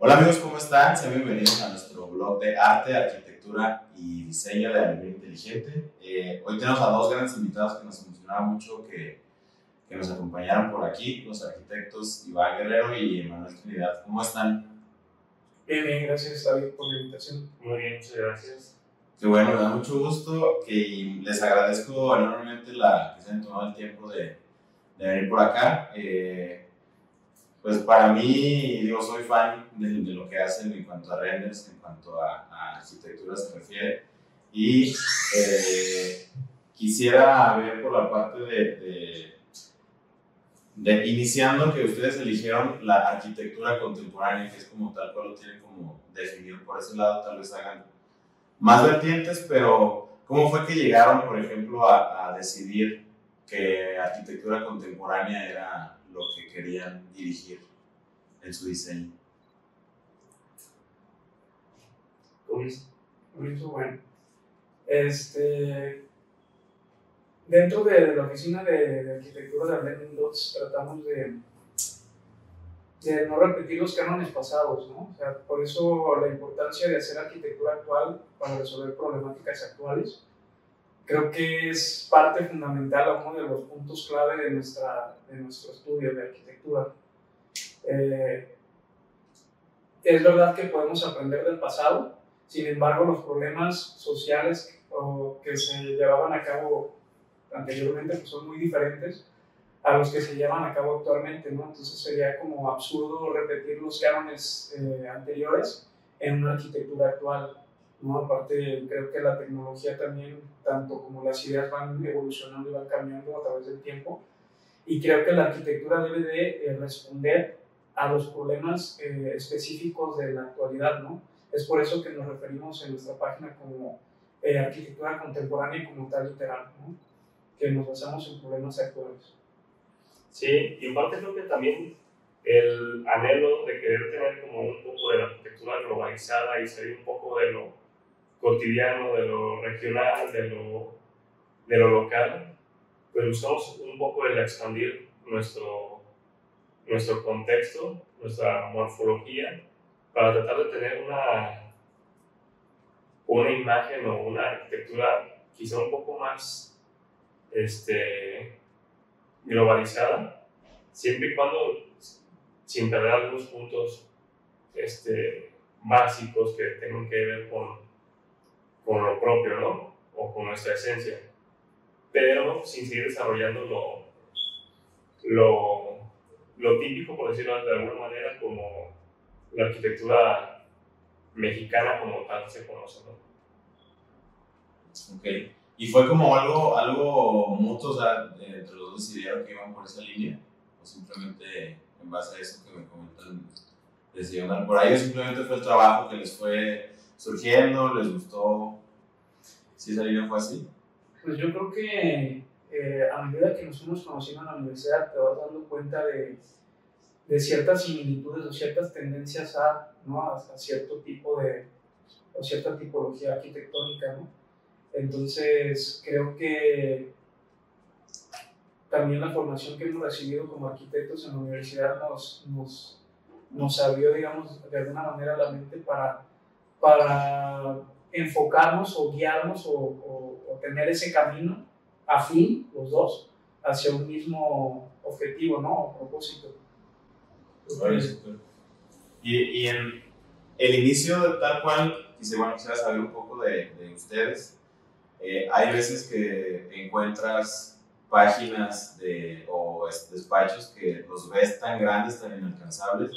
Hola amigos, ¿cómo están? Sean bienvenidos a nuestro blog de arte, arquitectura y diseño de aluminio inteligente. Eh, hoy tenemos a dos grandes invitados que nos emocionaba mucho que, que nos acompañaran por aquí, los arquitectos Iván Guerrero y Manuel Trinidad. ¿Cómo están? Bien, bien, gracias David por la invitación. Muy bien, muchas gracias. Qué bueno, me da mucho gusto y les agradezco enormemente la, que se hayan tomado el tiempo de, de venir por acá. Eh, pues para mí, digo, soy fan de, de, lo que hacen en cuanto a renders, en cuanto a, a arquitectura se refiere. Y eh, quisiera ver por la parte de, de, de, iniciando que ustedes eligieron la arquitectura contemporánea, que es como tal cual lo tienen como definido. Por ese lado tal vez hagan más vertientes, pero ¿cómo fue que llegaron, por ejemplo, a, a decidir que arquitectura contemporánea era lo que querían dirigir en su diseño. Comienzo, bueno. Este, dentro de la oficina de, de arquitectura de Arlene Dots tratamos de, de no repetir los cánones pasados, ¿no? O sea, por eso la importancia de hacer arquitectura actual para resolver problemáticas actuales creo que es parte fundamental, uno de los puntos clave de, nuestra, de nuestro estudio de arquitectura. Eh, es verdad que podemos aprender del pasado, sin embargo los problemas sociales o, que se llevaban a cabo anteriormente pues son muy diferentes a los que se llevan a cabo actualmente, ¿no? Entonces sería como absurdo repetir los cánones eh, anteriores en una arquitectura actual. ¿no? Aparte, creo que la tecnología también, tanto como las ideas van evolucionando y van cambiando a través del tiempo, y creo que la arquitectura debe de eh, responder a los problemas eh, específicos de la actualidad, ¿no? Es por eso que nos referimos en nuestra página como eh, arquitectura contemporánea y como tal literal, ¿no? Que nos basamos en problemas actuales. Sí, y en creo que también el anhelo de querer tener como un poco de la arquitectura globalizada y salir un poco de lo cotidiano, de lo regional, de lo, de lo local, pues buscamos un poco el expandir nuestro, nuestro contexto, nuestra morfología, para tratar de tener una, una imagen o una arquitectura quizá un poco más este, globalizada, siempre y cuando sin perder algunos puntos este, básicos que tengan que ver con con lo propio, ¿no? O con nuestra esencia, pero sin seguir desarrollando lo, lo, lo típico, por decirlo de alguna manera, como la arquitectura mexicana como tal se conoce, ¿no? Ok. ¿Y fue como algo, algo mutuo, o sea, entre los dos decidieron que iban por esa línea? ¿O simplemente en base a eso que me comentan decidieron por ahí? ¿O simplemente fue el trabajo que les fue surgiendo, les gustó. ¿Sí esa línea fue así? Pues yo creo que eh, a medida que nos fuimos conociendo en la universidad te vas dando cuenta de, de ciertas similitudes o ciertas tendencias a, ¿no? a, cierto tipo de, o cierta tipología arquitectónica, ¿no? Entonces creo que también la formación que hemos recibido como arquitectos en la universidad nos, nos, nos abrió, digamos, de alguna manera la mente para para enfocarnos o guiarnos o, tener ese camino afín, los dos, hacia un mismo objetivo, ¿no? O propósito. Y, y en el inicio, tal cual, quise, bueno, quisiera saber un poco de, de ustedes. Eh, hay veces que encuentras páginas de, o despachos que los ves tan grandes, tan inalcanzables,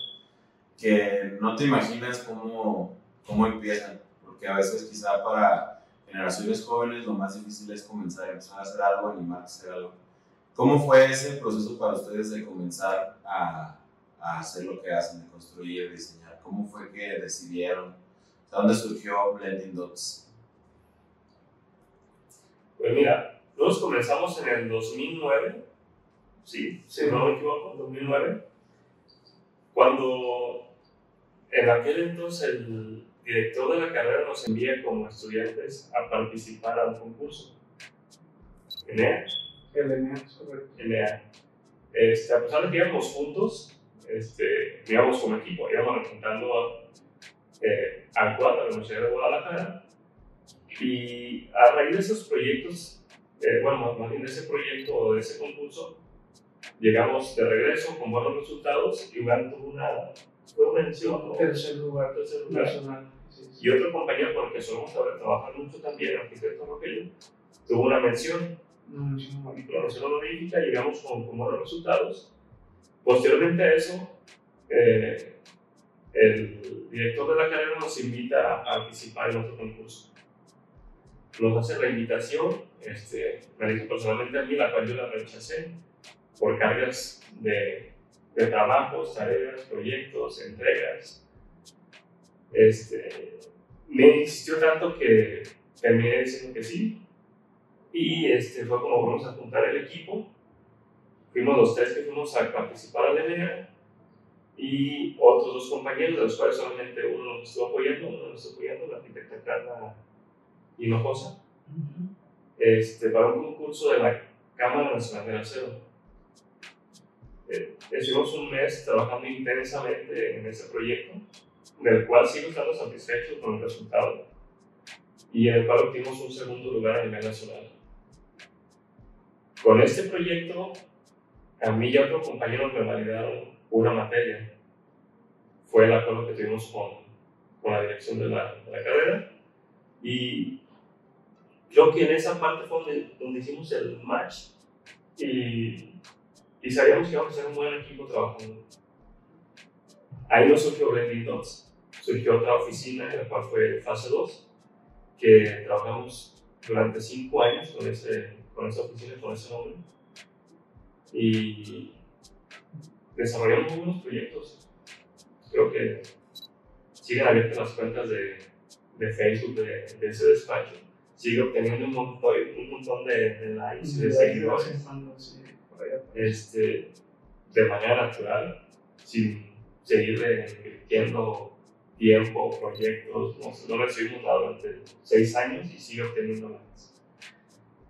que no te imaginas cómo cómo empiezan, porque a veces quizá para generaciones jóvenes lo más difícil es comenzar, empezar a hacer algo, animarse a hacer algo. ¿Cómo fue ese proceso para ustedes de comenzar a, a hacer lo que hacen, de construir, diseñar? ¿Cómo fue que decidieron? ¿De dónde surgió Blending Dots? Pues mira, nosotros comenzamos en el 2009, ¿sí? Si no me equivoco, 2009, cuando en aquel entonces el, director de la carrera nos envía como estudiantes a participar a un concurso. ENEA. El ENEA, correcto. ENEA. Este, a pesar de que íbamos juntos, este, íbamos como equipo, íbamos representando eh, al cuadro de la Universidad de Guadalajara. Y a raíz de esos proyectos, eh, bueno, más bien de ese proyecto o de ese concurso, llegamos de regreso con buenos resultados y tuvo una, fue mención. ¿no? Tercer lugar, Tercer lugar. Sí, sí. Y otro compañero con el que solemos trabajar mucho también, arquitecto Rogelio, tuvo una mención, No, no, no. mención honorífica, llegamos con, con buenos resultados. Posteriormente a eso, eh, el director de la carrera nos invita a participar en otro concurso. Nos hace la invitación, este, me hizo personalmente a mí, la cual yo la rechacé por cargas de, de trabajos, tareas, proyectos, entregas. Este, me insistió tanto que terminé diciendo que sí. Y este, fue como vamos a juntar el equipo. Fuimos los tres que fuimos a participar al MBA y otros dos compañeros, de los cuales solamente uno nos estuvo apoyando, uno nos estuvo apoyando, la arquitecta Carla Hinojosa, Ujú. este, para un concurso de la Cámara Nacional del Acero. Eh, estuvimos un mes trabajando intensamente en ese proyecto, del cual sigo estando satisfecho con el resultado y en el cual obtuvimos un segundo lugar a nivel nacional. Con este proyecto, a mí y a otro compañero me validaron una materia. Fue el acuerdo que tuvimos con, con la dirección de la, de la carrera y creo que en esa parte fue donde, donde hicimos el match y, y sabíamos que íbamos a ser un buen equipo trabajando. Ahí no surgió Blending Dots, surgió otra oficina, en la cual fue fase 2, que trabajamos durante cinco años con, ese, con esa oficina, con ese nombre. Y desarrollamos muy buenos proyectos. Creo que siguen abiertas las cuentas de, de Facebook de, de ese despacho. Sigue obteniendo un montón, un montón de, de likes y de seguidores este, de manera natural, sin seguirle invirtiendo tiempo, proyectos. No, no recibimos nada durante seis años y sigue obteniendo likes.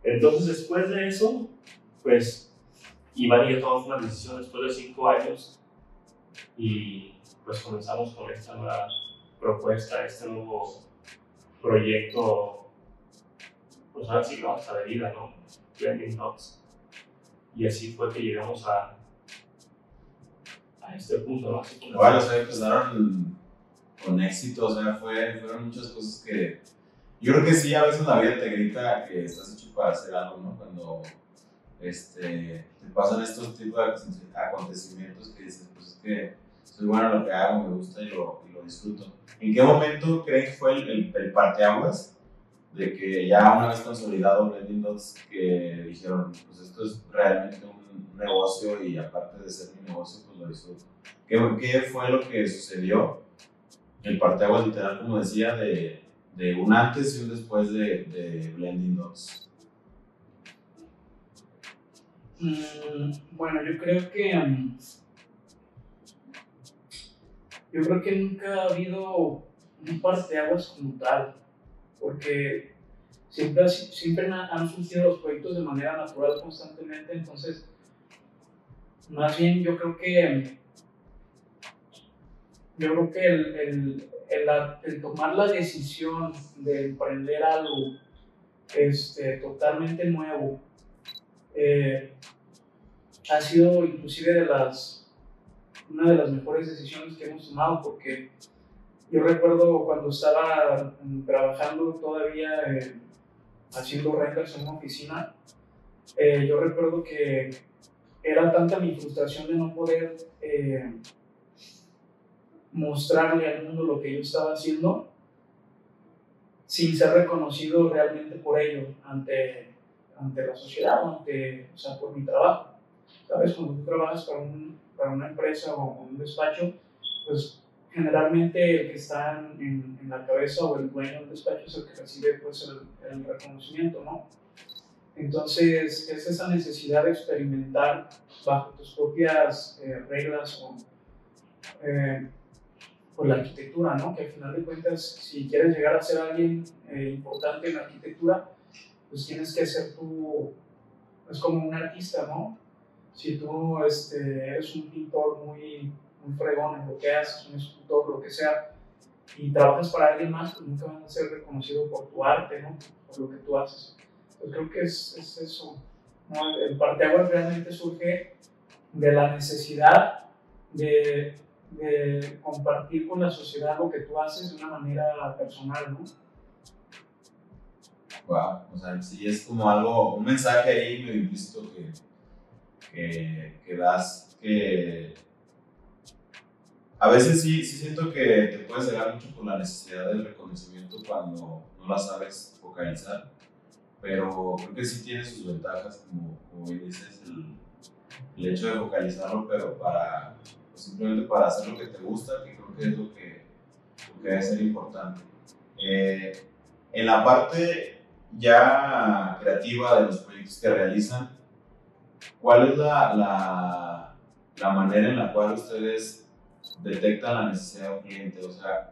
Entonces, después de eso, pues y yo tomamos una decisión después de cinco años y pues comenzamos con esta nueva propuesta, este nuevo proyecto, pues ahora sí vamos a vida, ¿no? Blending Dots. Y así fue que llegamos a, a este punto, ¿no? Como- Igual, o sea, empezaron con éxito, o sea, fue, fueron muchas cosas que. Yo creo que sí, a veces la vida te grita que estás hecho para hacer algo, ¿no? Cuando este, te pasan estos tipos de acontecimientos que dices, pues es que soy bueno en lo que hago, me gusta y lo, y lo disfruto. ¿En qué momento creen que fue el, el, el parteaguas de que ya una vez consolidado Blending Dots, que dijeron, pues esto es realmente un negocio y aparte de ser mi negocio, pues lo disfruto? ¿Qué, qué fue lo que sucedió? El parteaguas literal, como decía, de, de un antes y un después de, de Blending Dots. Mm, bueno, yo creo que. mm, yo creo que nunca ha habido un parteaguas como tal, porque siempre, siempre han surgido los proyectos de manera natural constantemente, entonces, más bien yo creo que. Yo creo que el, el, el, el tomar la decisión de emprender algo este, totalmente nuevo, eh, ha sido inclusive de las, una de las mejores decisiones que hemos tomado porque yo recuerdo cuando estaba mm, trabajando todavía eh, haciendo renders en una oficina, eh, yo recuerdo que era tanta mi frustración de no poder eh, mostrarle al mundo lo que yo estaba haciendo sin ser reconocido realmente por ello ante, ante la sociedad o sea, por mi trabajo. ¿Sabes? Cuando tú trabajas para, un, para una empresa o un despacho, pues generalmente el que está en, en la cabeza o el dueño del despacho es el que recibe pues, el, el reconocimiento, ¿no? Entonces, es esa necesidad de experimentar bajo tus propias eh, reglas o eh, por la arquitectura, ¿no? Que al final de cuentas, si quieres llegar a ser alguien eh, importante en la arquitectura, pues tienes que ser tú, es como un artista, ¿no? Si tú este, eres un pintor muy, muy fregón en lo que haces, un escultor, lo que sea, y trabajas para alguien más, pues nunca van a ser reconocidos por tu arte, ¿no? Por lo que tú haces. Pues creo que es, es eso. ¿no? El parteaguas realmente surge de la necesidad de, de, compartir con la sociedad lo que tú haces de una manera personal, ¿no? Wow, o sea, sí es como algo, un mensaje ahí medio implícito que, que, que das, que a veces sí, sí siento que te puedes llegar mucho por la necesidad del reconocimiento cuando no la sabes focalizar, pero creo que sí tiene sus ventajas, como, como dices, el, el, hecho de focalizarlo, pero para pues simplemente para hacer lo que te gusta, que creo que es lo que, lo que debe ser importante. Eh, en la parte ya creativa de los proyectos que realizan, ¿cuál es la, la, la manera en la cual ustedes detectan la necesidad del cliente? O sea,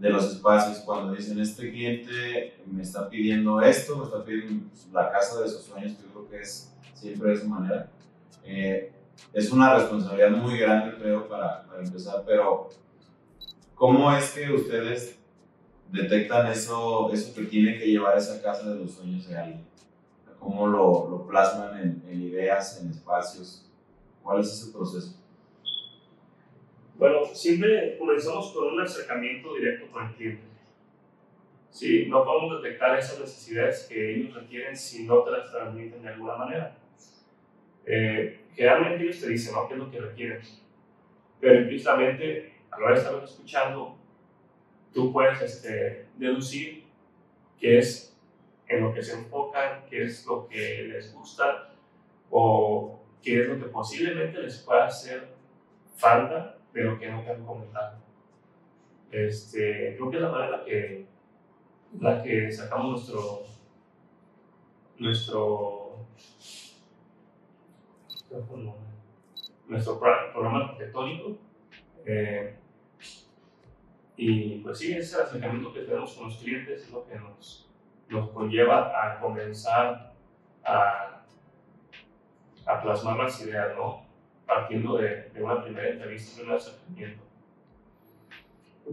de los espacios, cuando dicen, este cliente me está pidiendo esto, me está pidiendo la casa de sus sueños, yo creo que es siempre de esa manera. Eh, es una responsabilidad muy grande, creo, para, para, empezar, pero ¿cómo es que ustedes detectan eso, eso que tiene que llevar esa casa de los sueños de alguien? ¿Cómo lo, lo plasman en, en, ideas, en espacios? ¿Cuál es ese proceso? Bueno, siempre comenzamos con un acercamiento directo con el cliente. Sí, no podemos detectar esas necesidades que ellos requieren si no te las transmiten de alguna manera. Eh, generalmente ellos te dicen, ¿no? ¿Qué es lo que requieren? Pero implícitamente, a la hora de escuchando, tú puedes este, deducir qué es en lo que se enfocan, qué es lo que les gusta o qué es lo que posiblemente les pueda hacer falta de lo que no te han comentado. Este, creo que es la manera que, la que sacamos nuestro, nuestro, nuestro programa arquitectónico. Eh, y pues sí, ese acercamiento que tenemos con los clientes es lo que nos, nos conlleva a comenzar a, a plasmar las ideas, ¿no? partiendo de, de una primera entrevista, de un acercamiento.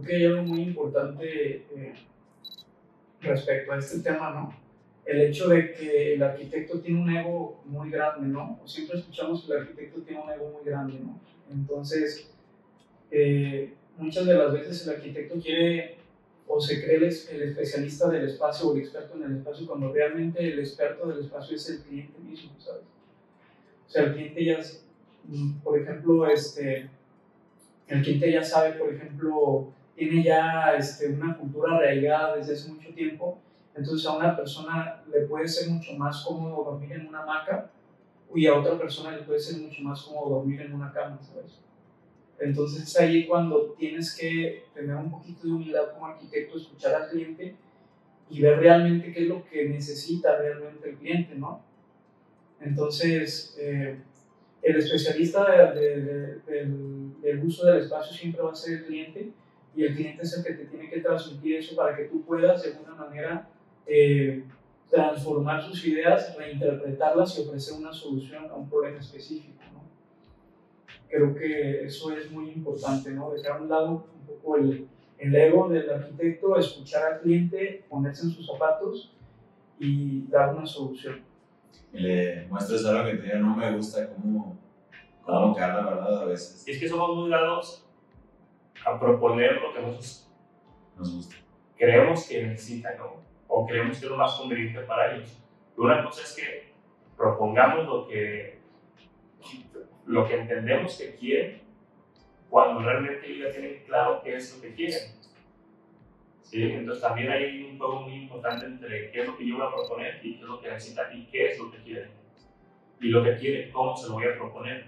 Hay algo muy importante eh, respecto a este tema, ¿no? El hecho de que el arquitecto tiene un ego muy grande, ¿no? Siempre escuchamos que el arquitecto tiene un ego muy grande, ¿no? Entonces, eh, muchas de las veces el arquitecto quiere o se cree el, el, especialista del espacio o el experto en el espacio cuando realmente el experto del espacio es el cliente mismo, ¿sabes? O sea, el cliente ya por ejemplo, este, el cliente ya sabe, por ejemplo, tiene ya este, una cultura arraigada desde hace mucho tiempo, entonces a una persona le puede ser mucho más cómodo dormir en una hamaca y a otra persona le puede ser mucho más cómodo dormir en una cama, ¿sabes? Entonces es ahí cuando tienes que tener un poquito de humildad como arquitecto, escuchar al cliente y ver realmente qué es lo que necesita realmente el cliente, ¿no? Entonces, eh, el especialista de, de, del, del, uso del espacio siempre va a ser el cliente y el cliente es el que te tiene que transmitir eso para que tú puedas de alguna manera eh, transformar sus ideas, reinterpretarlas y ofrecer una solución a un problema específico. Creo que eso es muy importante, ¿no? dejar a un lado un poco el, el ego del arquitecto, escuchar al cliente, ponerse en sus zapatos y dar una solución le muestres algo que te diga, no me gusta cómo, cómo la ¿verdad? A veces. Y es que somos muy dados a proponer lo que nosotros nos gusta. creemos que necesitan ¿no? o creemos que es lo más conveniente para ellos. Y una cosa es que propongamos lo que, lo que entendemos que quieren cuando realmente ellos ya tienen claro qué es lo que quieren. ¿sí? Entonces también hay un juego muy importante entre qué es lo que yo voy a proponer y qué es lo que necesita y qué es lo que quiere. Y lo que quiere, cómo se lo voy a proponer.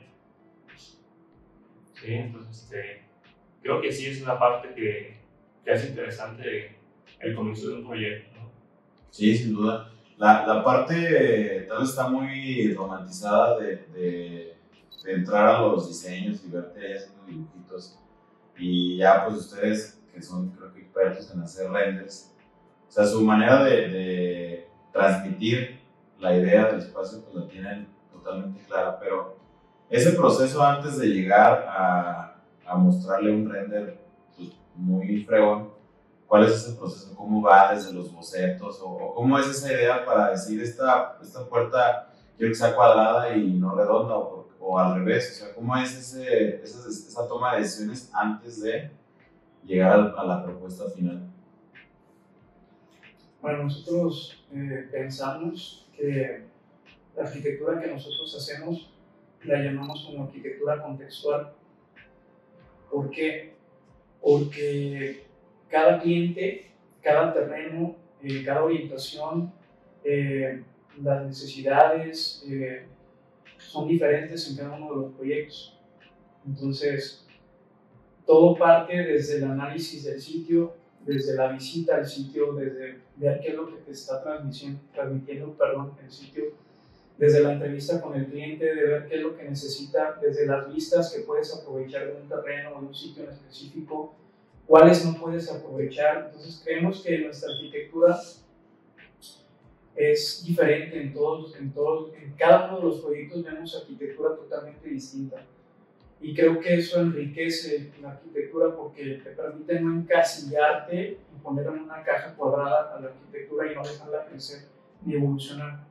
¿Sí? Entonces, este, creo que sí es una parte que, que es interesante el comienzo de un proyecto. ¿no? Sí, sin duda. La, la parte tal vez está muy romantizada de, de entrar a los diseños y verte ahí haciendo dibujitos. Y ya, pues ustedes que son creo que expertos en hacer renders. O sea, su manera de, de transmitir la idea del espacio pues la tienen totalmente clara, pero ese proceso antes de llegar a, a mostrarle un render pues, muy fregón, ¿cuál es ese proceso? ¿Cómo va desde los bocetos? ¿O, cómo es esa idea para decir esta, esta puerta quiero que sea cuadrada y no redonda? ¿O, o al revés? O sea, ¿cómo es ese, esa, toma de decisiones antes de llegar a la propuesta final? Bueno, nosotros eh, pensamos que la arquitectura que nosotros hacemos la llamamos como arquitectura contextual. ¿Por qué? Porque cada cliente, cada terreno, eh, cada orientación, eh, las necesidades son diferentes en cada uno de los proyectos. Entonces, todo parte desde el análisis del sitio, desde la visita al sitio, desde ver qué es lo que te está transmitiendo, perdón, el sitio, desde la entrevista con el cliente, de ver qué es lo que necesita, desde las vistas que puedes aprovechar de un terreno o de un sitio en específico, cuáles no puedes aprovechar. Entonces creemos que nuestra arquitectura es diferente en todos, en todos, en cada uno de los proyectos vemos arquitectura totalmente distinta. Y creo que eso enriquece la arquitectura porque te permite no encasillarte y poner en una caja cuadrada a la arquitectura y no dejarla crecer ni evolucionar.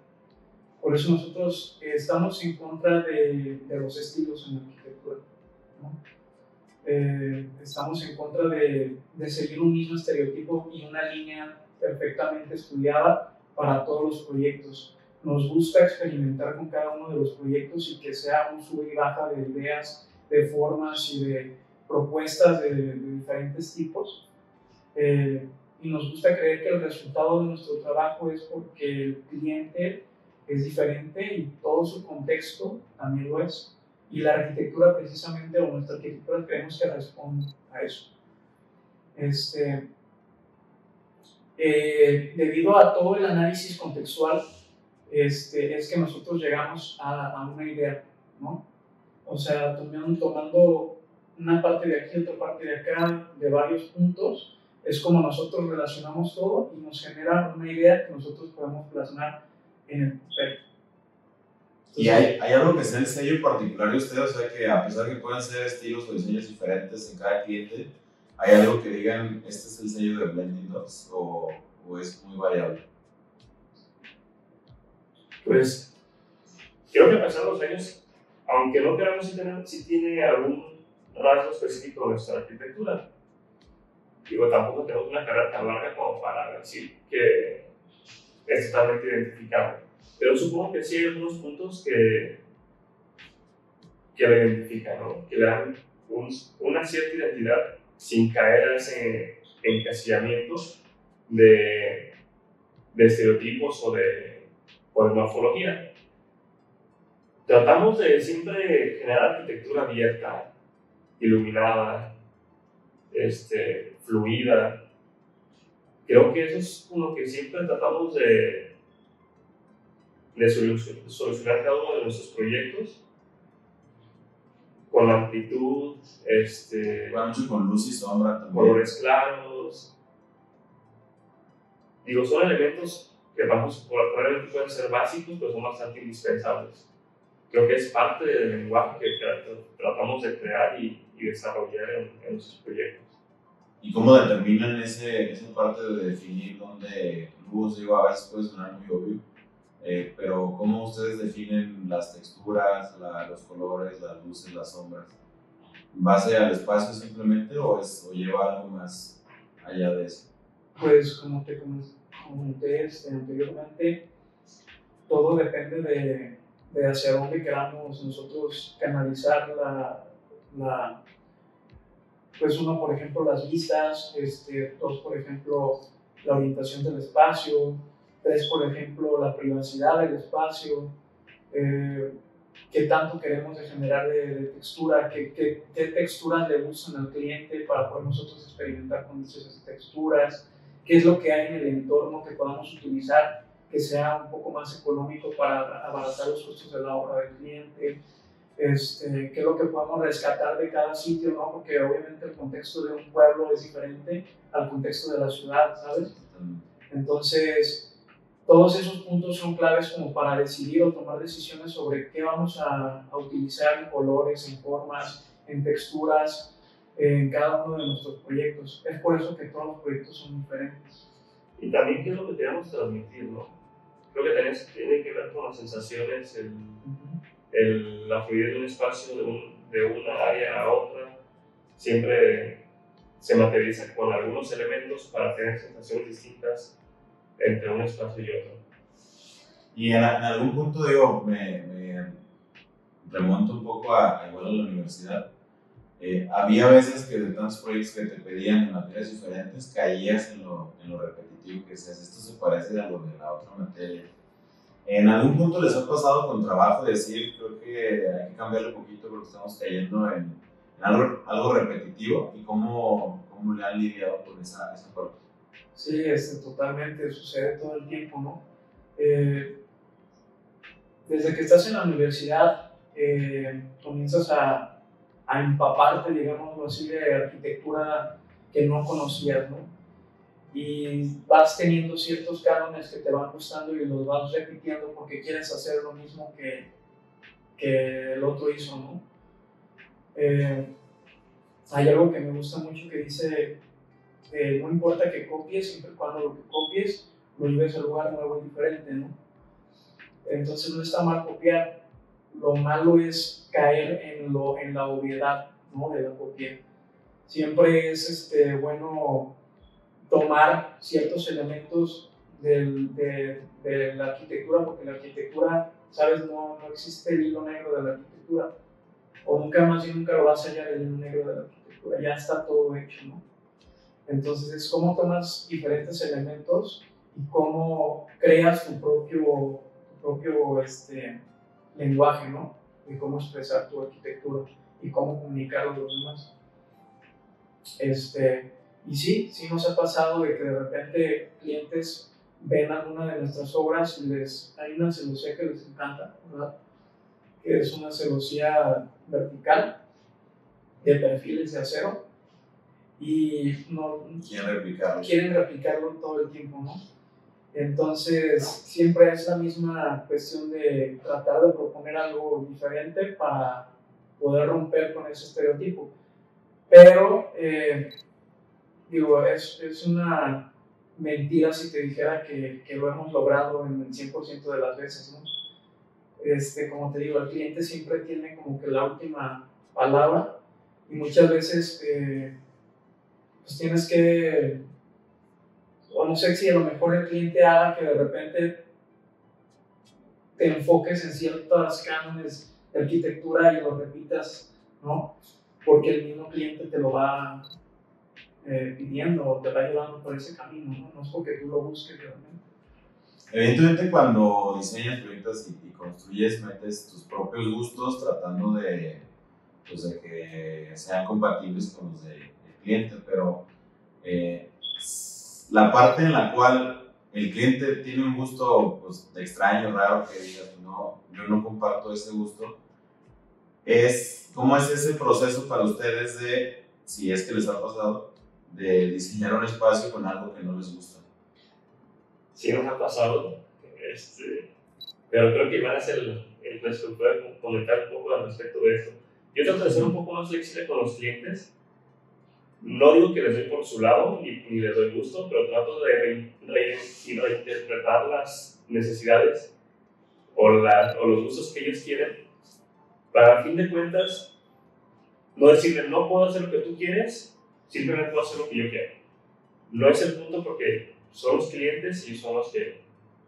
Por eso nosotros estamos en contra de, de, los estilos en la arquitectura. Eh, estamos en contra de, de seguir un mismo estereotipo y una línea perfectamente estudiada para todos los proyectos. Nos gusta experimentar con cada uno de los proyectos y que sea un sub y baja de ideas de formas y de propuestas de, diferentes tipos. Eh, y nos gusta creer que el resultado de nuestro trabajo es porque el cliente es diferente y todo su contexto también lo es. Y la arquitectura precisamente, o nuestra arquitectura creemos que responde a eso. Este, eh, debido a todo el análisis contextual, este, es que nosotros llegamos a, a una idea, ¿no? O sea, tomando una parte de aquí, otra parte de acá, de varios puntos, es como nosotros relacionamos todo y nos genera una idea que nosotros podemos plasmar en el papel. ¿Y hay, hay, algo que sea el sello particular de usted? O sea, que a pesar que puedan ser estilos o diseños diferentes en cada cliente, ¿hay algo que digan, este es el sello de Blending Dots o, o es muy variable? Pues, creo que de los años aunque no queramos si, tener, si tiene algún rasgo específico de nuestra arquitectura. Digo, tampoco tenemos una carrera tan larga como para decir que es totalmente identificable. Pero supongo que sí hay algunos puntos que, que lo identifican, ¿no? que le dan una cierta identidad sin caer en ese encasillamiento de, de estereotipos o de, o de morfología tratamos de siempre generar arquitectura abierta, iluminada, este, fluida. Creo que eso es lo que siempre tratamos de, de solucionar cada uno de nuestros proyectos con la amplitud, este, con luz y sombra también. colores claros. Digo, son elementos que vamos, probablemente pueden ser básicos, pero son bastante indispensables creo que es parte del lenguaje que tratamos de crear y, desarrollar en, en, nuestros proyectos. ¿Y cómo determinan ese, esa parte de definir dónde luz, digo, a veces puede sonar muy obvio, eh, pero cómo ustedes definen las texturas, los colores, las luces, las sombras? ¿En base al espacio simplemente o, es, lleva algo más allá de eso? Pues como te comenté este, anteriormente, todo depende de de hacia dónde queramos nosotros canalizar la, la, pues uno, por ejemplo, las vistas, este, dos, por ejemplo, la orientación del espacio, tres, por ejemplo, la privacidad del espacio, eh, qué tanto queremos de generar de, textura, qué, qué, qué, texturas le gustan al cliente para poder nosotros experimentar con esas texturas, qué es lo que hay en el entorno que podamos utilizar que sea un poco más económico para abaratar los costos de la obra del cliente, este, qué es lo que podemos rescatar de cada sitio, ¿no? porque obviamente el contexto de un pueblo es diferente al contexto de la ciudad, ¿sabes? Entonces, todos esos puntos son claves como para decidir o tomar decisiones sobre qué vamos a, a utilizar en colores, en formas, en texturas, en cada uno de nuestros proyectos. Es por eso que todos los proyectos son diferentes. Y también qué es lo que queremos transmitir, ¿no? Creo que también tiene que ver con las sensaciones, el, el, la fluidez de un espacio, de, un, de una área a otra, siempre se materializa con algunos elementos para tener sensaciones distintas entre un espacio y otro. Y en, algún punto, digo, me, me, remonto un poco a, igual a la universidad. Eh, había veces que de tantos proyectos que te pedían en materias diferentes, caías en lo, en lo repetitivo, que decías, esto se parece a lo de la otra materia. En algún punto les ha pasado con trabajo decir, creo que hay que cambiarlo un poquito porque estamos cayendo en, algo, algo, repetitivo y cómo, cómo le han lidiado con esa, esa parte. Sí, este, totalmente, sucede todo el tiempo, ¿no? Eh, desde que estás en la universidad, eh, comienzas a, a empaparte, digamos así, de arquitectura que no conocías, ¿no? Y vas teniendo ciertos cánones que te van gustando y los vas repitiendo porque quieres hacer lo mismo que, que el otro hizo, ¿no? Eh, hay algo que me gusta mucho que dice, eh, no importa que copies, siempre y cuando lo que copies lo lleves a un lugar nuevo y diferente, ¿no? Entonces no está mal copiar, lo malo es caer en, lo, en la obviedad ¿no? de la copia. Siempre es este, bueno tomar ciertos elementos del, de, de, la arquitectura, porque la arquitectura, sabes, no, no existe el hilo negro de la arquitectura, o nunca más y nunca lo vas a hallar el hilo negro de la arquitectura, ya está todo hecho, ¿no? Entonces es cómo tomas diferentes elementos y cómo creas tu propio propio este, lenguaje, ¿no? De cómo expresar tu arquitectura y cómo comunicar a los demás. Este, y sí, sí nos ha pasado de que de repente clientes ven alguna de nuestras obras y les, hay una celosía que les encanta, ¿verdad? Que es una celosía vertical de perfiles de acero y no, quieren replicarlo. quieren replicarlo todo el tiempo, ¿no? Entonces, siempre es la misma cuestión de tratar de proponer algo diferente para poder romper con ese estereotipo. Pero, eh, digo, es, es, una mentira si te dijera que, que, lo hemos logrado en el 100% de las veces, ¿no? Este, como te digo, el cliente siempre tiene como que la última palabra y muchas veces eh, pues tienes que o no sé si a lo mejor el cliente haga que de repente te enfoques en ciertas cánones de arquitectura y lo repitas, ¿no? Porque el mismo cliente te lo va eh, pidiendo o te va llevando por ese camino, ¿no? No es porque tú lo busques realmente. Evidentemente cuando diseñas proyectos y, construyes, metes tus propios gustos tratando de, pues, de que sean compatibles con los del cliente, pero eh, la parte en la cual el cliente tiene un gusto pues, extraño, raro, que digas, no, yo no comparto ese gusto, es cómo es ese proceso para ustedes de, si es que les ha pasado, de diseñar un espacio con algo que no les gusta. Sí, nos ha pasado, este, pero creo que Iván es el, el que puede comentar un poco al respecto de esto. Yo trato de ser un poco más flexible con los clientes no digo que les doy por su lado ni, ni les doy gusto, pero trato de reinterpretar las necesidades o, la, o los gustos que ellos quieren para, a fin de cuentas, no decirle no puedo hacer lo que tú quieres, simplemente puedo hacer lo que yo quiero. No es el punto porque son los clientes y son los que,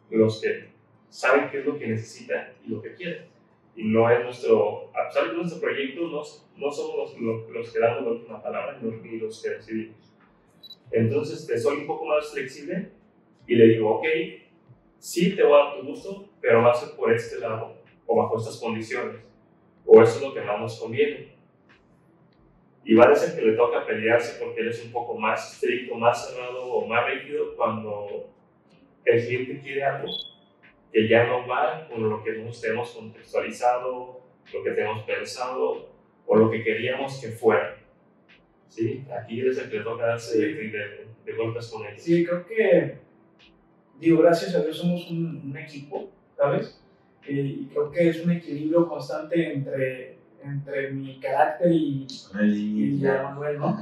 los que saben qué es lo que necesitan y lo que quieren no es nuestro, a pesar de nuestro proyecto, no, no somos los, los, que damos la última palabra ni los que decidimos. Entonces, te soy un poco más flexible y le digo, ok, sí te voy a dar tu gusto, pero va a ser por este lado o bajo estas condiciones, o eso es lo que más nos conviene. Y va a ser que le toca pelearse porque él es un poco más estricto, más cerrado o más rígido cuando el cliente quiere algo que ya no va con lo que nosotros tenemos contextualizado, lo que tenemos pensado o lo que queríamos que fuera. ¿Sí? Aquí es el que toca darse de, de, golpes con ellos. Sí, creo que, digo, gracias a Dios somos un, un equipo, ¿sabes? Eh, y creo que es un equilibrio constante entre entre mi carácter y, y ya Manuel, ¿no?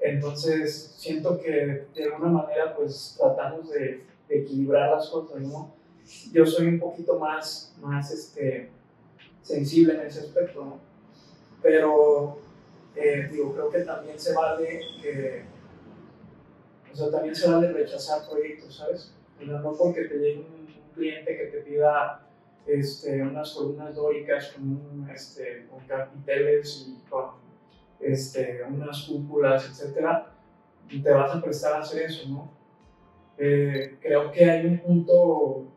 Entonces, siento que de alguna manera, pues tratamos de, equilibrar las cosas, ¿no? Yo soy un poquito más, más este, sensible en ese aspecto, ¿no? Pero, eh, digo, creo que también se vale que, o sea, también se vale rechazar proyectos, ¿sabes? No porque te llegue un, cliente que te pida este, unas columnas dóricas con, este, con capiteles y con este, unas cúpulas, etcétera, te vas a prestar a hacer eso, ¿no? Eh, creo que hay un punto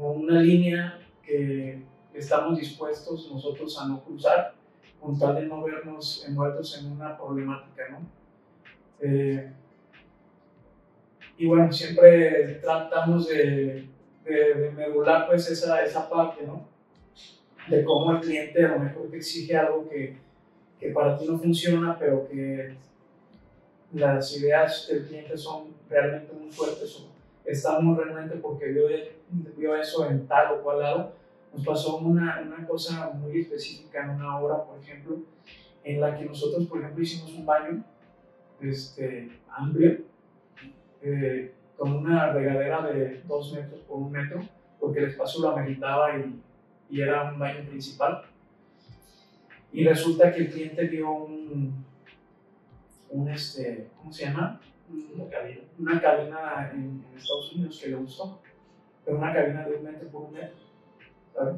o una línea que estamos dispuestos nosotros a no cruzar con tal de no vernos envueltos en una problemática, ¿no? Eh, y bueno, siempre tratamos de, de, medular pues esa, esa parte, ¿no? De cómo el cliente a lo mejor te exige algo que, que para ti no funciona, pero que las ideas del cliente son realmente muy fuertes o están muy realmente porque vio, vio eso en tal o cual lado. Nos pasó una, una cosa muy específica en una obra, por ejemplo, en la que nosotros, por ejemplo, hicimos un baño este, amplio, eh, con una regadera de dos metros por un metro, porque el espacio lo ameritaba y, y era un baño principal. Y resulta que el cliente vio un, un este, ¿cómo se llama? Una cabina. Cabina en, Estados Unidos que le gustó, pero una cabina de un metro por un metro, ¿sabes?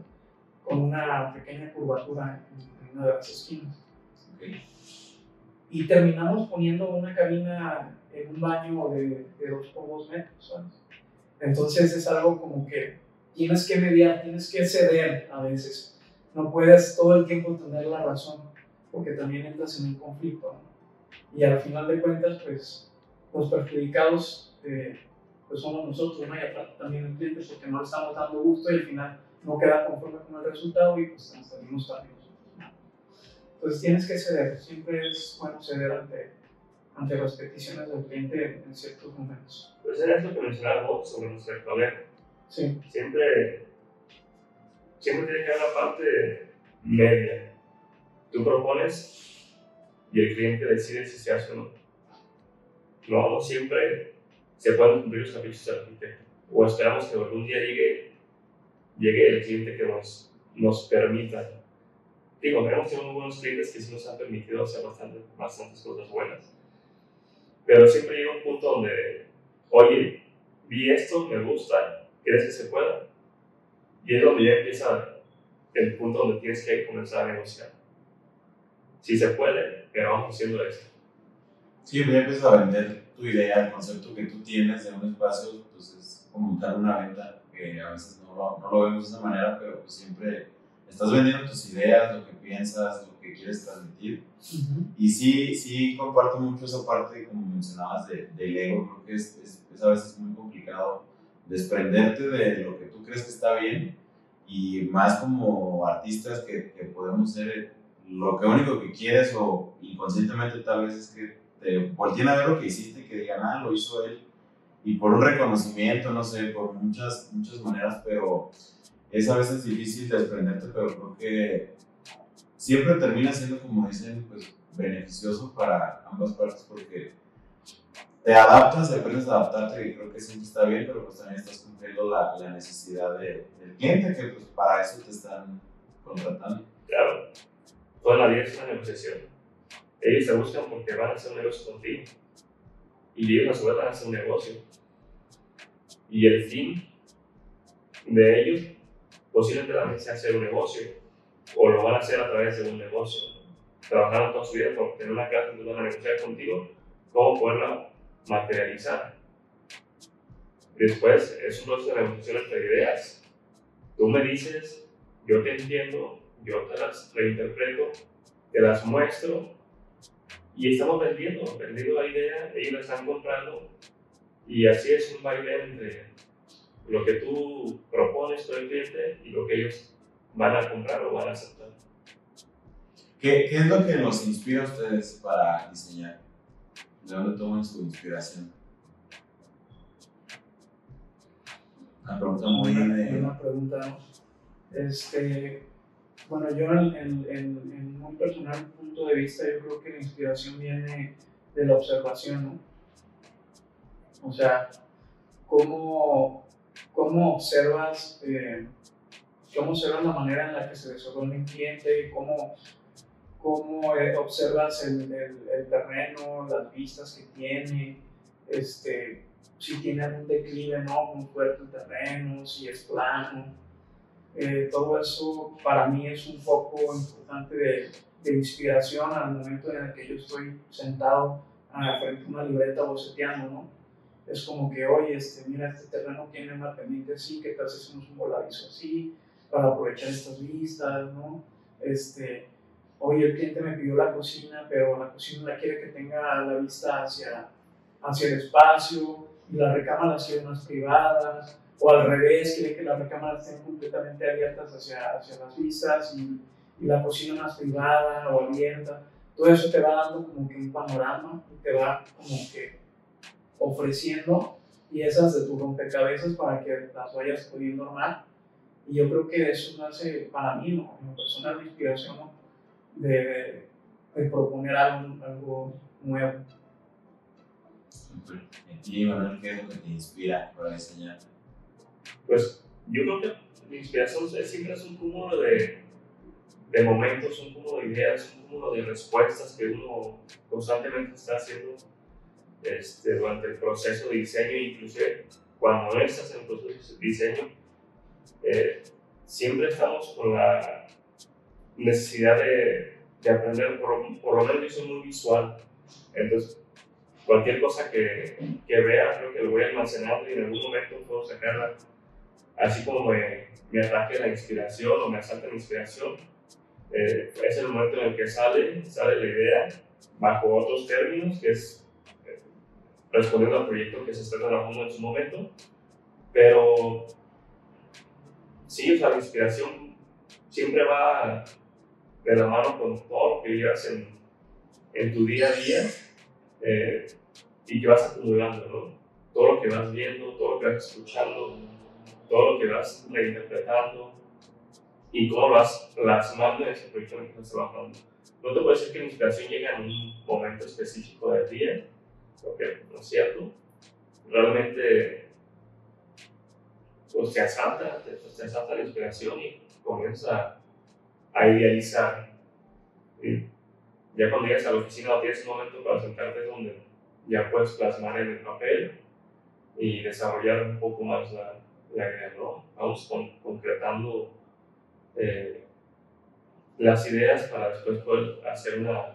Con una pequeña curvatura en, una de las esquinas. Y terminamos poniendo una cabina en un baño de, de dos por dos metros, ¿sabes? Entonces es algo como que tienes que mediar, tienes que ceder a veces no puedes todo el tiempo tener la razón, porque también entras en un conflicto. Y al final de cuentas, pues los perjudicados eh, pues somos nosotros, ¿no? y aparte también el cliente, porque no le estamos dando gusto y al final no queda conforme con el resultado y pues nos salimos también nosotros. Entonces tienes que ceder, siempre es bueno ceder ante, ante las peticiones del cliente en, ciertos momentos. Pues era eso que mencionaba sobre nuestro problema. Sí. Siempre siempre tiene que haber la parte media. Tú propones y el cliente decide si se hace o no. No, siempre se pueden cumplir los caprichos del cliente. O esperamos que algún día llegue, llegue el cliente que nos, nos permita. Digo, hemos tenido buenos clientes que sí nos han permitido hacer bastante, bastantes cosas buenas. Pero siempre llega un punto donde, oye, vi esto, me gusta, ¿quieres que se pueda? Y es donde ya empieza el punto donde tienes que comenzar a negociar. Si se puede, pero vamos haciendo esto. Sí, ya empiezas a vender tu idea, el concepto que tú tienes de un espacio, pues es como montar una venta, que a veces no lo, no lo vemos de esa manera, pero pues siempre estás vendiendo tus ideas, lo que piensas, lo que quieres transmitir. Y sí, sí comparto mucho esa parte, como mencionabas, de, del ego. Creo que es, es, es, a veces muy complicado desprenderte de lo que tú crees que está bien y más como artistas que, que podemos ser lo que único que quieres o inconscientemente tal vez es que te volteen a ver lo que hiciste que digan, ah, lo hizo él. Y por un reconocimiento, no sé, por muchas, muchas maneras, pero es a veces difícil desprenderte, pero creo que siempre termina siendo, como dicen, pues beneficioso para ambas partes porque te adaptas, aprendes a adaptarte y creo que siempre está bien, pero pues también estás cumpliendo la, la necesidad de, del cliente, que pues para eso te están contratando. Claro, toda la vida es una negociación. Ellos te buscan porque van a hacer un negocio contigo y ellos a su vez van a hacer un negocio. Y el fin de ellos posiblemente también sea hacer un negocio o lo van a hacer a través de un negocio. Trabajaron toda su vida por tener una casa, entonces van a negociar contigo cómo poderla materializar. Después es un proceso de negociación entre ideas. Tú me dices, yo te entiendo, yo te las reinterpreto, te las muestro y estamos vendiendo, vendiendo la idea, ellos la están comprando y así es un baile entre lo que tú propones todo el cliente y lo que ellos van a comprar o van a aceptar. ¿Qué, qué es lo que nos inspira a ustedes para diseñar? ¿De dónde toman su inspiración? Una pregunta muy buena. Una pregunta. Este, Bueno, yo en, un personal punto de vista, yo creo que la inspiración viene de la observación, ¿no? O sea, cómo, cómo observas, eh, cómo observas la manera en la que se desarrolla un cliente, cómo, cómo eh, observas el, terreno, las vistas que tiene, este, si tiene algún declive, ¿no? Muy fuerte terreno, si es plano. Eh, todo eso para mí es un foco importante de, de, inspiración al momento en el que yo estoy sentado frente a una libreta boceteando, ¿no? Es como que, oye, este, mira, este terreno tiene una pendiente así, ¿qué tal si hacemos un voladizo así para aprovechar estas vistas, ¿no? Este, oye, el cliente me pidió la cocina, pero la cocina la quiere que tenga la vista hacia, hacia el espacio y las recámaras sean más privadas, o al revés, quiere que las recámaras estén completamente abiertas hacia, hacia las vistas y, y la cocina más privada o abierta. Todo eso te va dando como que un panorama te va como que ofreciendo piezas de tu rompecabezas para que las vayas pudiendo armar. Y yo creo que eso me hace, para mí, ¿no? en lo personal, la inspiración ¿no? de, de, de, proponer algo, algo nuevo. ¿Y Manuel, qué es lo que te inspira para diseñar? Pues yo creo que la inspiración siempre es un cúmulo de, de momentos, un cúmulo de ideas, un cúmulo de respuestas que uno constantemente está haciendo este, durante el proceso de diseño, inclusive cuando no estás en el proceso de diseño, eh, siempre estamos con la necesidad de, de aprender, por, por, lo menos yo soy muy visual, entonces cualquier cosa que, que vea creo que lo voy almacenando y en algún momento puedo sacarla, así como me, me la inspiración o me asalta la inspiración, eh, es el momento en el que sale, sale la idea bajo otros términos, que es respondiendo al proyecto que se está trabajando en su momento, pero sí, o sea, la inspiración siempre va de la mano con todo lo que llevas en, en tu día a día eh, y que vas acumulando, ¿no? Todo lo que vas viendo, todo lo que vas escuchando, todo lo que vas reinterpretando y cómo lo vas plasmando en ese proyecto en el que estás trabajando. No te puedo decir que la inspiración llega en un momento específico del día, porque no es cierto. Realmente, pues te asalta, te, te asalta la inspiración y comienza a idealizar. Y ya cuando llegas a la oficina tienes un momento para sentarte donde ya puedes plasmar en el papel y desarrollar un poco más la, la idea, ¿no? Vamos con, concretando eh, las ideas para después poder hacer una,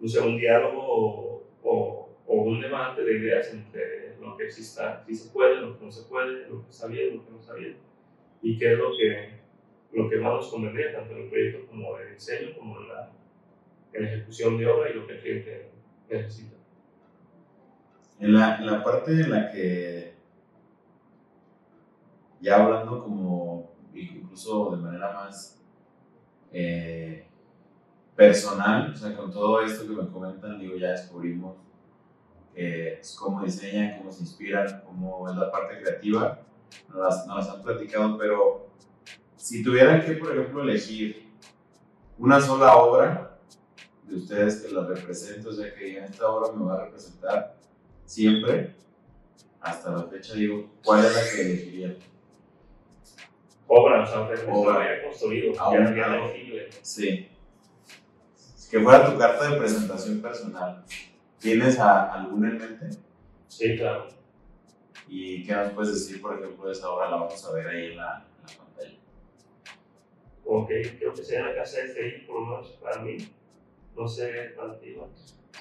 no sé, un diálogo o, o, o, un debate de ideas entre lo que sí, está, sí se puede, lo que no se puede, lo que está bien, lo que no está bien, y qué es lo que, lo que más nos convendría, tanto en el proyecto como de diseño, como en la, en la ejecución de obra y lo que el cliente necesita. En la, en la parte en la que, ya hablando como incluso de manera más eh, personal, o sea, con todo esto que me comentan, digo, ya descubrimos eh, cómo diseñan, cómo se inspiran, cómo es la parte creativa, nos las, nos las han platicado, pero si tuvieran que, por ejemplo, elegir una sola obra de ustedes que la represente, o sea, que digan, esta obra me va a representar siempre, hasta la fecha, digo, ¿cuál es la que elegirían? Obra, o sea, obra. había construido, Ahora, ya había legible. Sí. Que fuera tu carta de presentación personal. ¿Tienes a, alguna en mente? Sí, claro. ¿Y qué nos puedes decir, por ejemplo, de esa obra? La vamos a ver ahí en la, en la pantalla. Ok, creo que sería la casa de FI, por lo menos para mí. No sé, para ti,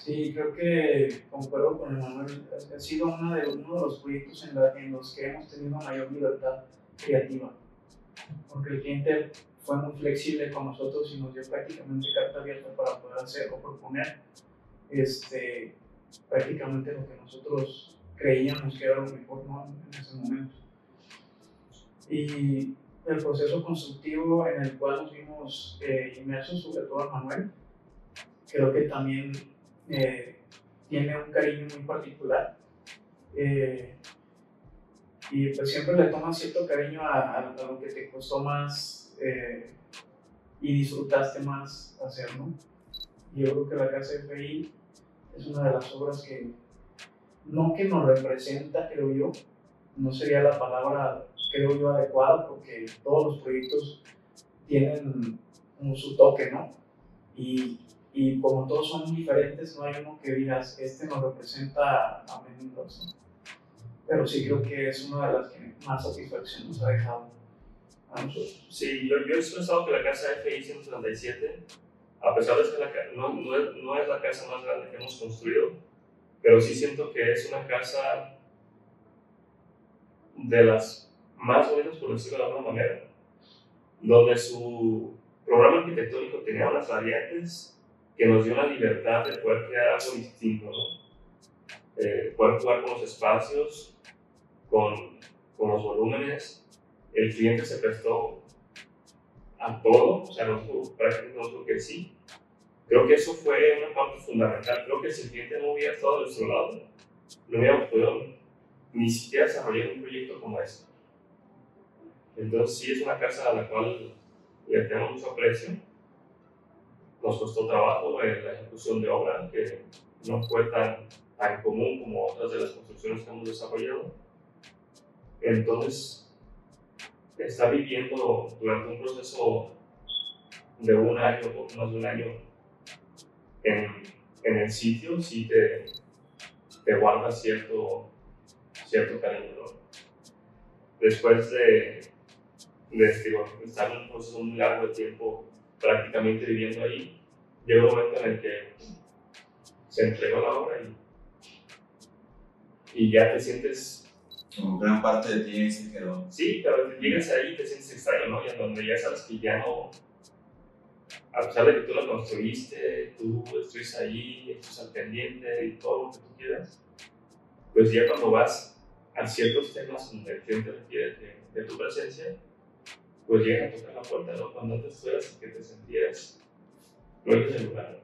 Sí, creo que concuerdo con Emanuel. Ha sido uno de, uno de los proyectos en, la, en los que hemos tenido mayor libertad creativa porque el cliente fue muy flexible con nosotros y nos dio prácticamente carta abierta para poder hacer o proponer este, prácticamente lo que nosotros creíamos que era lo mejor ¿no? en ese momento. Y el proceso constructivo en el cual nos vimos eh, inmersos, sobre todo a Manuel, creo que también eh, tiene un cariño muy particular. Eh, y pues siempre le tomas cierto cariño a, a, lo que te costó más eh, y disfrutaste más hacerlo. Y yo creo que la Casa FI es una de las obras que, no que nos representa, creo yo, no sería la palabra, creo yo, adecuada, porque todos los proyectos tienen su toque, ¿no? Y, y como todos son diferentes, no hay uno que digas, este nos representa a menos, Pero sí creo que es una de las que más satisfacción nos ha dejado a nosotros. Sí, yo, yo he pensado que la casa FI 137, a pesar de que la, no, no, es, no es la casa más grande que hemos construido, pero sí siento que es una casa de las más bonitas, por decirlo de alguna manera, donde su programa arquitectónico tenía unas variantes que nos dio la libertad de poder crear algo distinto, ¿no? Eh, poder jugar con los espacios, con, con, los volúmenes. El cliente se prestó a todo, o sea, nosotros prácticamente nosotros que sí. Creo que eso fue una parte fundamental. Creo que si el cliente no hubiera estado de nuestro lado, no hubiéramos podido ni siquiera desarrollar un proyecto como este. Entonces, sí es una casa a la cual le tenemos mucho aprecio. Nos costó trabajo en la ejecución de obra, que no fue tan, tan común como otras de las construcciones que hemos desarrollado. Entonces, está viviendo durante un proceso de un año, o más de un año, en, en el sitio, sí te, te guarda cierto, cierto cariño. Después de, de estar en un proceso muy largo de tiempo prácticamente viviendo ahí, llega un momento en el que se entregó la obra y, y ya te sientes... Como gran parte de ti se quedó. Sí, pero llegas ahí y te sientes extraño, ¿no? Y en donde ya sabes que ya no... A pesar de que tú la construiste, tú estuviste ahí, estás al pendiente y todo lo que tú quieras, pues ya cuando vas a ciertos temas donde el cliente requiere de, de tu presencia, pues llega a tocar la puerta, ¿no? Cuando antes fueras que te no en ese lugar.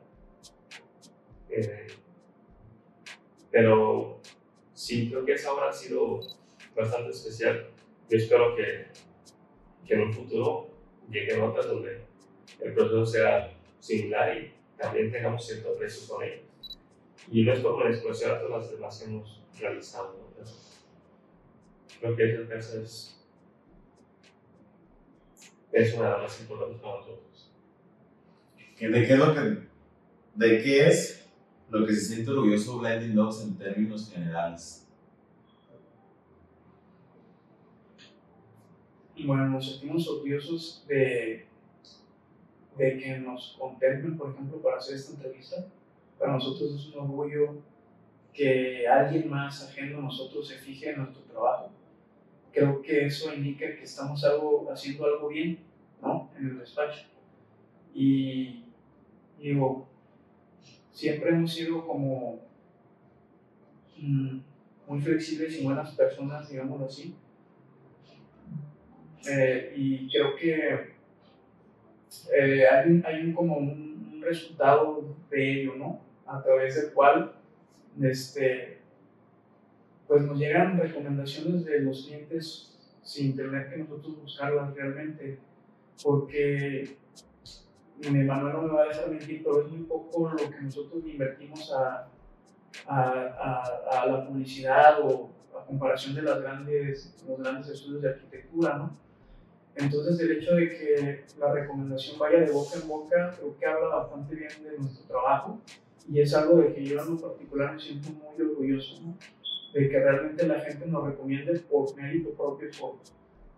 Eh, pero sí, creo que esa obra ha sido bastante especial. Yo espero que, que en un futuro lleguen otras donde el proceso sea similar y también tengamos cierto aprecio con ello. Y no es por menospreciar a todas las demás que hemos realizado. ¿no? Creo que esa casa es es una de las más importantes para nosotros. ¿De qué es lo que, de qué es lo que se siente orgulloso Blending Dogs en términos generales? Bueno, nos sentimos orgullosos de, de que nos contemplen, por ejemplo, para hacer esta entrevista. Para nosotros es un orgullo que alguien más ajeno a nosotros se fije en nuestro trabajo creo que eso indica que estamos algo, haciendo algo bien, ¿no? En el despacho. Y digo, siempre hemos sido como mm, muy flexibles y buenas personas, digámoslo así. Eh, y creo que eh, hay, hay un, como un, un, resultado de ello, ¿no? A través del cual este, pues nos llegan recomendaciones de los clientes sin tener que nosotros buscarlas realmente, porque Manuel no me va a dejar mentir, pero es muy poco lo que nosotros invertimos a, a, a, a la publicidad o a comparación de las grandes, los grandes estudios de arquitectura, ¿no? Entonces el hecho de que la recomendación vaya de boca en boca creo que habla bastante bien de nuestro trabajo y es algo de que yo en lo particular me siento muy orgulloso, ¿no? de que realmente la gente nos recomiende por mérito propio, por,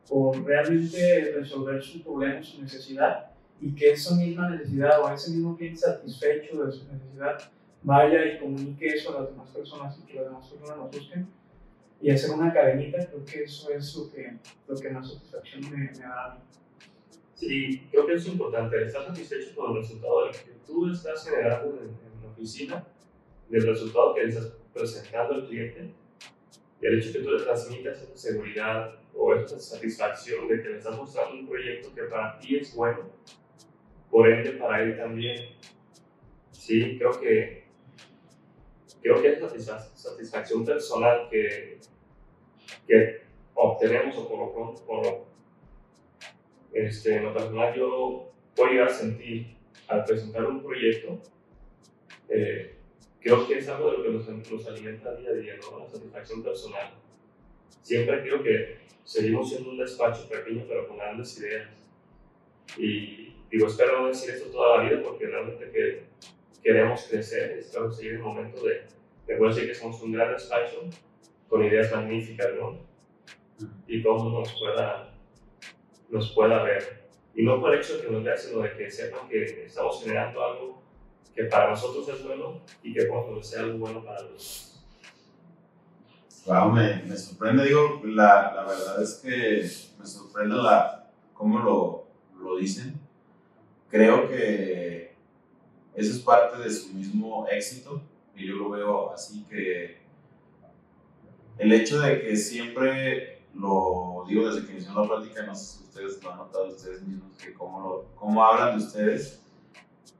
por realmente resolver su problema, su necesidad, y que esa misma necesidad o ese mismo cliente satisfecho de su necesidad vaya y comunique eso a las demás personas y que las demás personas nos busquen y hacer una cadenita, creo que eso es lo que, lo que más satisfacción me, me da. Sí, creo que es importante estar satisfecho con el resultado del que tú estás generando en, en la oficina, del resultado que le estás presentando al cliente y el hecho que tú le transmitas esa seguridad o esa satisfacción de que le estás mostrando un proyecto que para ti es bueno, por ende para él también. Sí, creo que creo que esa satisfacción personal que, que obtenemos o por lo pronto, por lo, este, en lo personal yo puedo llegar a sentir al presentar un proyecto, eh, creo que es algo de lo que nos, nos alimenta día a día, ¿no? la satisfacción personal. Siempre creo que seguimos siendo un despacho pequeño, pero con grandes ideas. Y digo, espero no decir esto toda la vida porque realmente que, queremos crecer, espero seguir el momento de, de poder decir que somos un gran despacho con ideas magníficas, ¿no? Y todo el mundo nos pueda, nos pueda ver. Y no por el hecho de que nos vean, sino de que sepan que estamos generando algo que para nosotros es bueno y que podemos ser algo bueno para los Wow, me, me sorprende, digo, la, la, verdad es que me sorprende la, cómo lo, lo dicen. Creo que eso es parte de su mismo éxito y yo lo veo así que el hecho de que siempre lo digo desde que inició la plática, no sé si ustedes lo han notado ustedes mismos, que cómo, lo, cómo hablan de ustedes,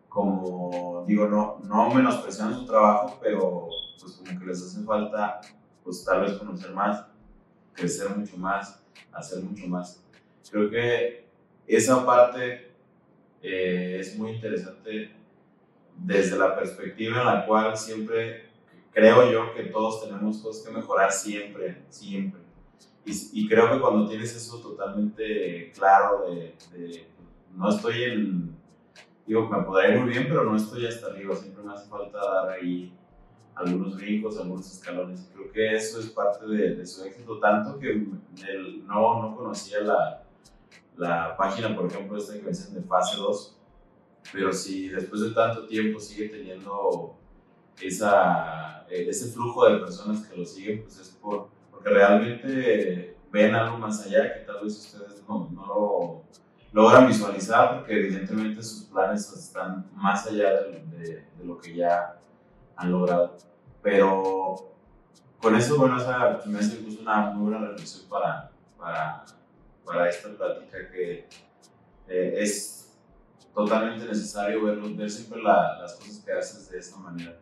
como digo, no, no menospreciando su trabajo, pero pues como que les hace falta pues tal vez conocer más, crecer mucho más, hacer mucho más. Creo que esa parte eh, es muy interesante desde la perspectiva en la cual siempre creo yo que todos tenemos cosas que mejorar siempre, siempre. Y, y creo que cuando tienes eso totalmente claro de, de, no estoy en, digo, me podrá ir muy bien, pero no estoy hasta arriba, siempre me hace falta dar ahí algunos brincos, algunos escalones. Creo que eso es parte de, de su éxito, tanto que el, no, no conocía la, la página, por ejemplo, esta que dicen de fase 2, pero si después de tanto tiempo sigue teniendo esa, ese flujo de personas que lo siguen, pues es por, porque realmente ven algo más allá que tal vez ustedes no, no lo logran visualizar, porque evidentemente sus planes están más allá de, de, de lo que ya han logrado. Pero con eso, bueno, esa me hace una muy buena reflexión para, para, para esta plática que eh, es totalmente necesario ver, ver siempre la, las cosas que haces de esta manera.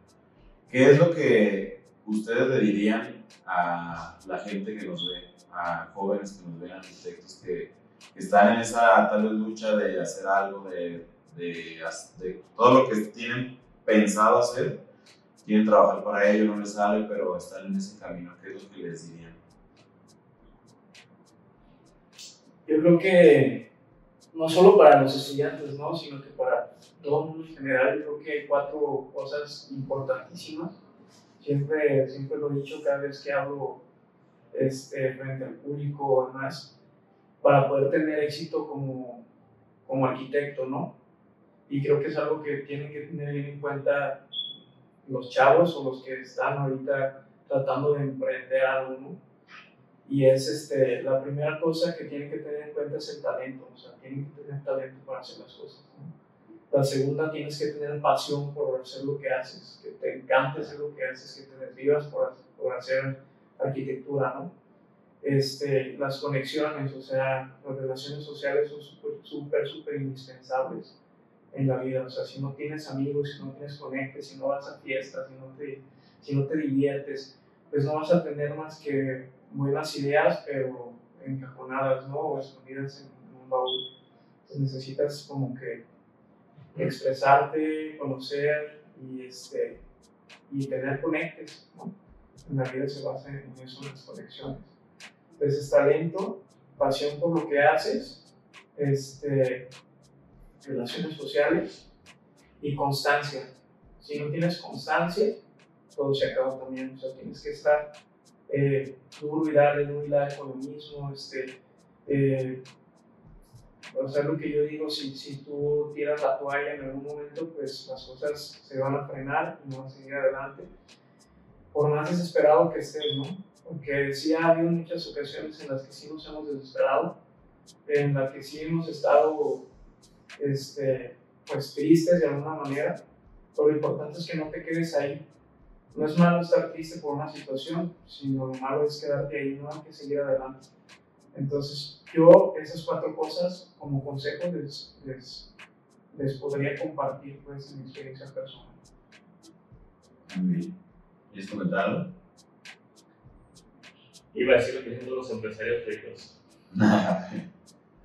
¿Qué es lo que ustedes le dirían a la gente que nos ve, a jóvenes que nos ven, arquitectos que, que están en esa tal vez lucha de hacer algo, de, de, de todo lo que tienen pensado hacer? quieren trabajar para ello, no les sale, pero están en ese camino. ¿Qué es lo que les dirían? Yo creo que no solo para los estudiantes, ¿no? sino que para todo el mundo en general, yo creo que hay cuatro cosas importantísimas. Siempre, siempre lo he dicho cada vez que hablo este, frente al público o demás, para poder tener éxito como, como arquitecto, ¿no? Y creo que es algo que tienen que tener en cuenta los chavos o los que están ahorita tratando de emprender algo, ¿no? Y es este, la primera cosa que tienen que tener en cuenta es el talento, o sea, tienen que tener talento para hacer las cosas. ¿no? La segunda, tienes que tener pasión por hacer lo que haces, que te encante hacer lo que haces, que te desvivas por, por hacer arquitectura, ¿no? Este, las conexiones, o sea, las relaciones sociales son súper, súper, indispensables en la vida. O sea, si no tienes amigos, si no tienes conectes, si no vas a fiestas, si no te, si no te diviertes, pues no vas a tener más que buenas ideas, pero encajonadas, ¿no? O escondidas en un baúl. Entonces necesitas como que expresarte, conocer y, este, y tener conectes, ¿no? La vida se basa en eso, en las conexiones. Entonces, talento, pasión por lo que haces, este, relaciones sociales y constancia. Si no tienes constancia, todo se acaba también. O sea, tienes que estar eh, duro y darle, duro y mismo. Este, eh, o sea, lo que yo digo, si, si tú tiras la toalla en algún momento, pues las cosas se van a frenar y no van a seguir adelante. Por más desesperado que estés, ¿no? Porque sí ha habido muchas ocasiones en las que sí nos hemos desesperado, en las que sí hemos estado este, pues tristes de alguna manera, pero lo importante es que no te quedes ahí. No es malo estar triste por una situación, sino lo malo es quedarte ahí, no hay que seguir adelante. Entonces, yo esas cuatro cosas como consejo les, les, les podría compartir pues, en mi experiencia personal. Bien. ¿Quieres comentarlo? Iba a decir lo que dicen todos los empresarios ricos.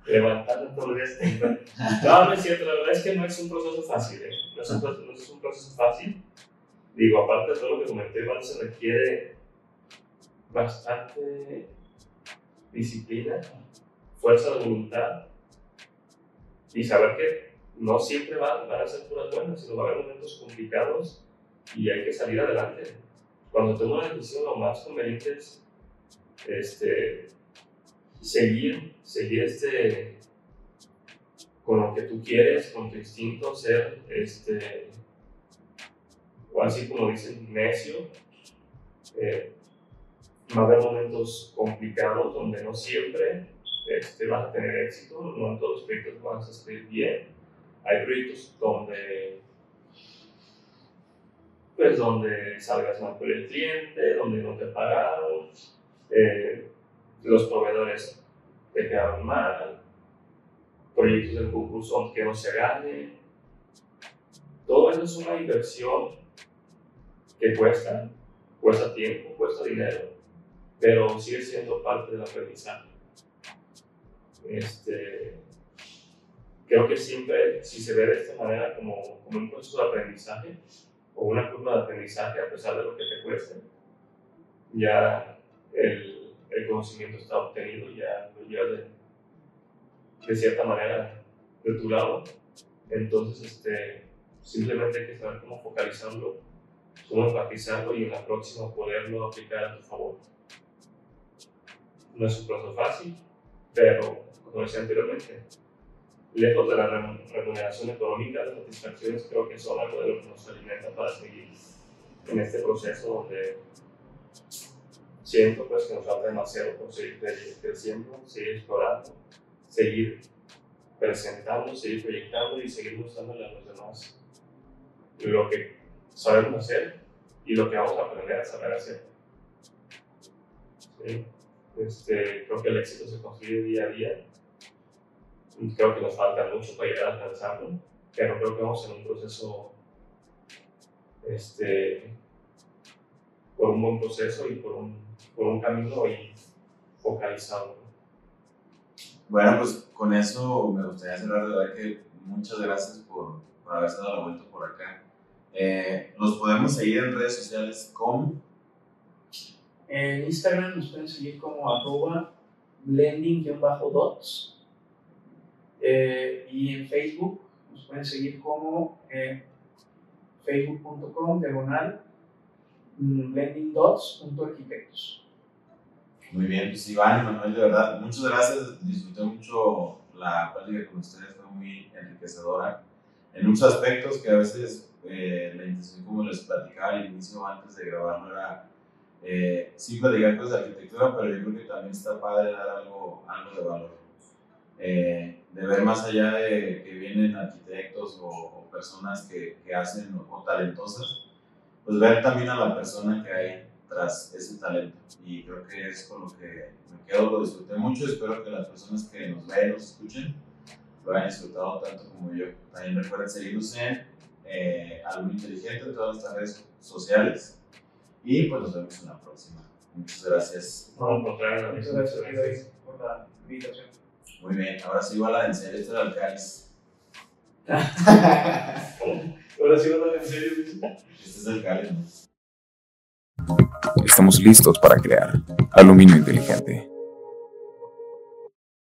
levantando todos los días temprano. No, no es cierto, la verdad es que no es un proceso fácil, ¿eh? no, es un, proceso- no es un proceso fácil. Digo, aparte de todo lo que comenté, se requiere bastante disciplina, fuerza de voluntad y saber que no siempre van, van a ser puras buenas, sino va a haber momentos complicados y hay que salir adelante. Cuando tomo una decisión, lo más conveniente es este, seguir, seguir este, con lo que tú quieres, con tu instinto, ser, este, o así como dicen, necio. Eh, va a haber momentos complicados donde no siempre este, vas a tener éxito, no en todos los proyectos vas a salir bien. Hay proyectos donde pues donde salgas mal con el cliente, donde no te pagaron, eh, los proveedores te quedaron mal, proyectos del concurso que no se gane. Todo eso es una inversión que cuesta, cuesta tiempo, cuesta dinero, pero sigue siendo parte del aprendizaje. Este, creo que siempre, si se ve de esta manera como, como un proceso de aprendizaje o una curva de aprendizaje, a pesar de lo que te cueste, ya el, el conocimiento está obtenido, ya lo llevas de, de cierta manera de tu lado. Entonces, este, simplemente hay que saber cómo focalizarlo, cómo enfatizarlo y en la próxima poderlo aplicar a tu favor. No es un proceso fácil, pero, como decía anteriormente, lejos de la remu- remuneración económica, las satisfacciones creo que son algo de lo que nos alimenta para seguir en este proceso donde siento pues que nos falta demasiado por seguir cre- creciendo, seguir explorando, seguir presentando, seguir proyectando y seguir mostrándole a los demás lo que sabemos hacer y lo que vamos a aprender a saber hacer. Este, creo que el éxito se construye día a día. Creo que nos falta mucho para llegar a alcanzarlo, pero creo que vamos en un proceso este, por un buen proceso y por un, por un camino y focalizado. Bueno, pues con eso me gustaría cerrar. De verdad que muchas gracias por, por haberse dado la vuelta por acá. Eh, los podemos seguir en redes sociales como En Instagram nos pueden seguir como arroba blending-dots. Eh, y en Facebook nos pueden seguir como eh, facebook.com diagonal mm, blendingdots.arquitectos. Muy bien, pues Iván y Manuel, de verdad, muchas gracias. Disfruté mucho la plática con ustedes, fue muy enriquecedora en muchos aspectos que a veces eh, la intención, como les platicaba al inicio antes de grabarlo, era eh, sí platicar cosas de arquitectura, pero yo creo que también está padre dar algo, algo de valor. Eh, de ver más allá de que vienen arquitectos o, o personas que, que hacen o, o talentosas, pues ver también a la persona que hay tras ese talento. Y creo que es con lo que me quedo, lo disfruté mucho. Espero que las personas que nos ven, nos escuchen, lo hayan disfrutado tanto como yo. También recuerden seguirnos en eh, Alumno Inteligente en todas nuestras redes sociales. Y pues nos vemos en la próxima. Muchas gracias. No, al contrario, Muchas gracias, por la invitación. Muy bien, ahora sí va la de en serio, este era el cáliz. Ahora sí, ahora en serio. Este es el cáliz. ¿no? Estamos listos para crear aluminio inteligente.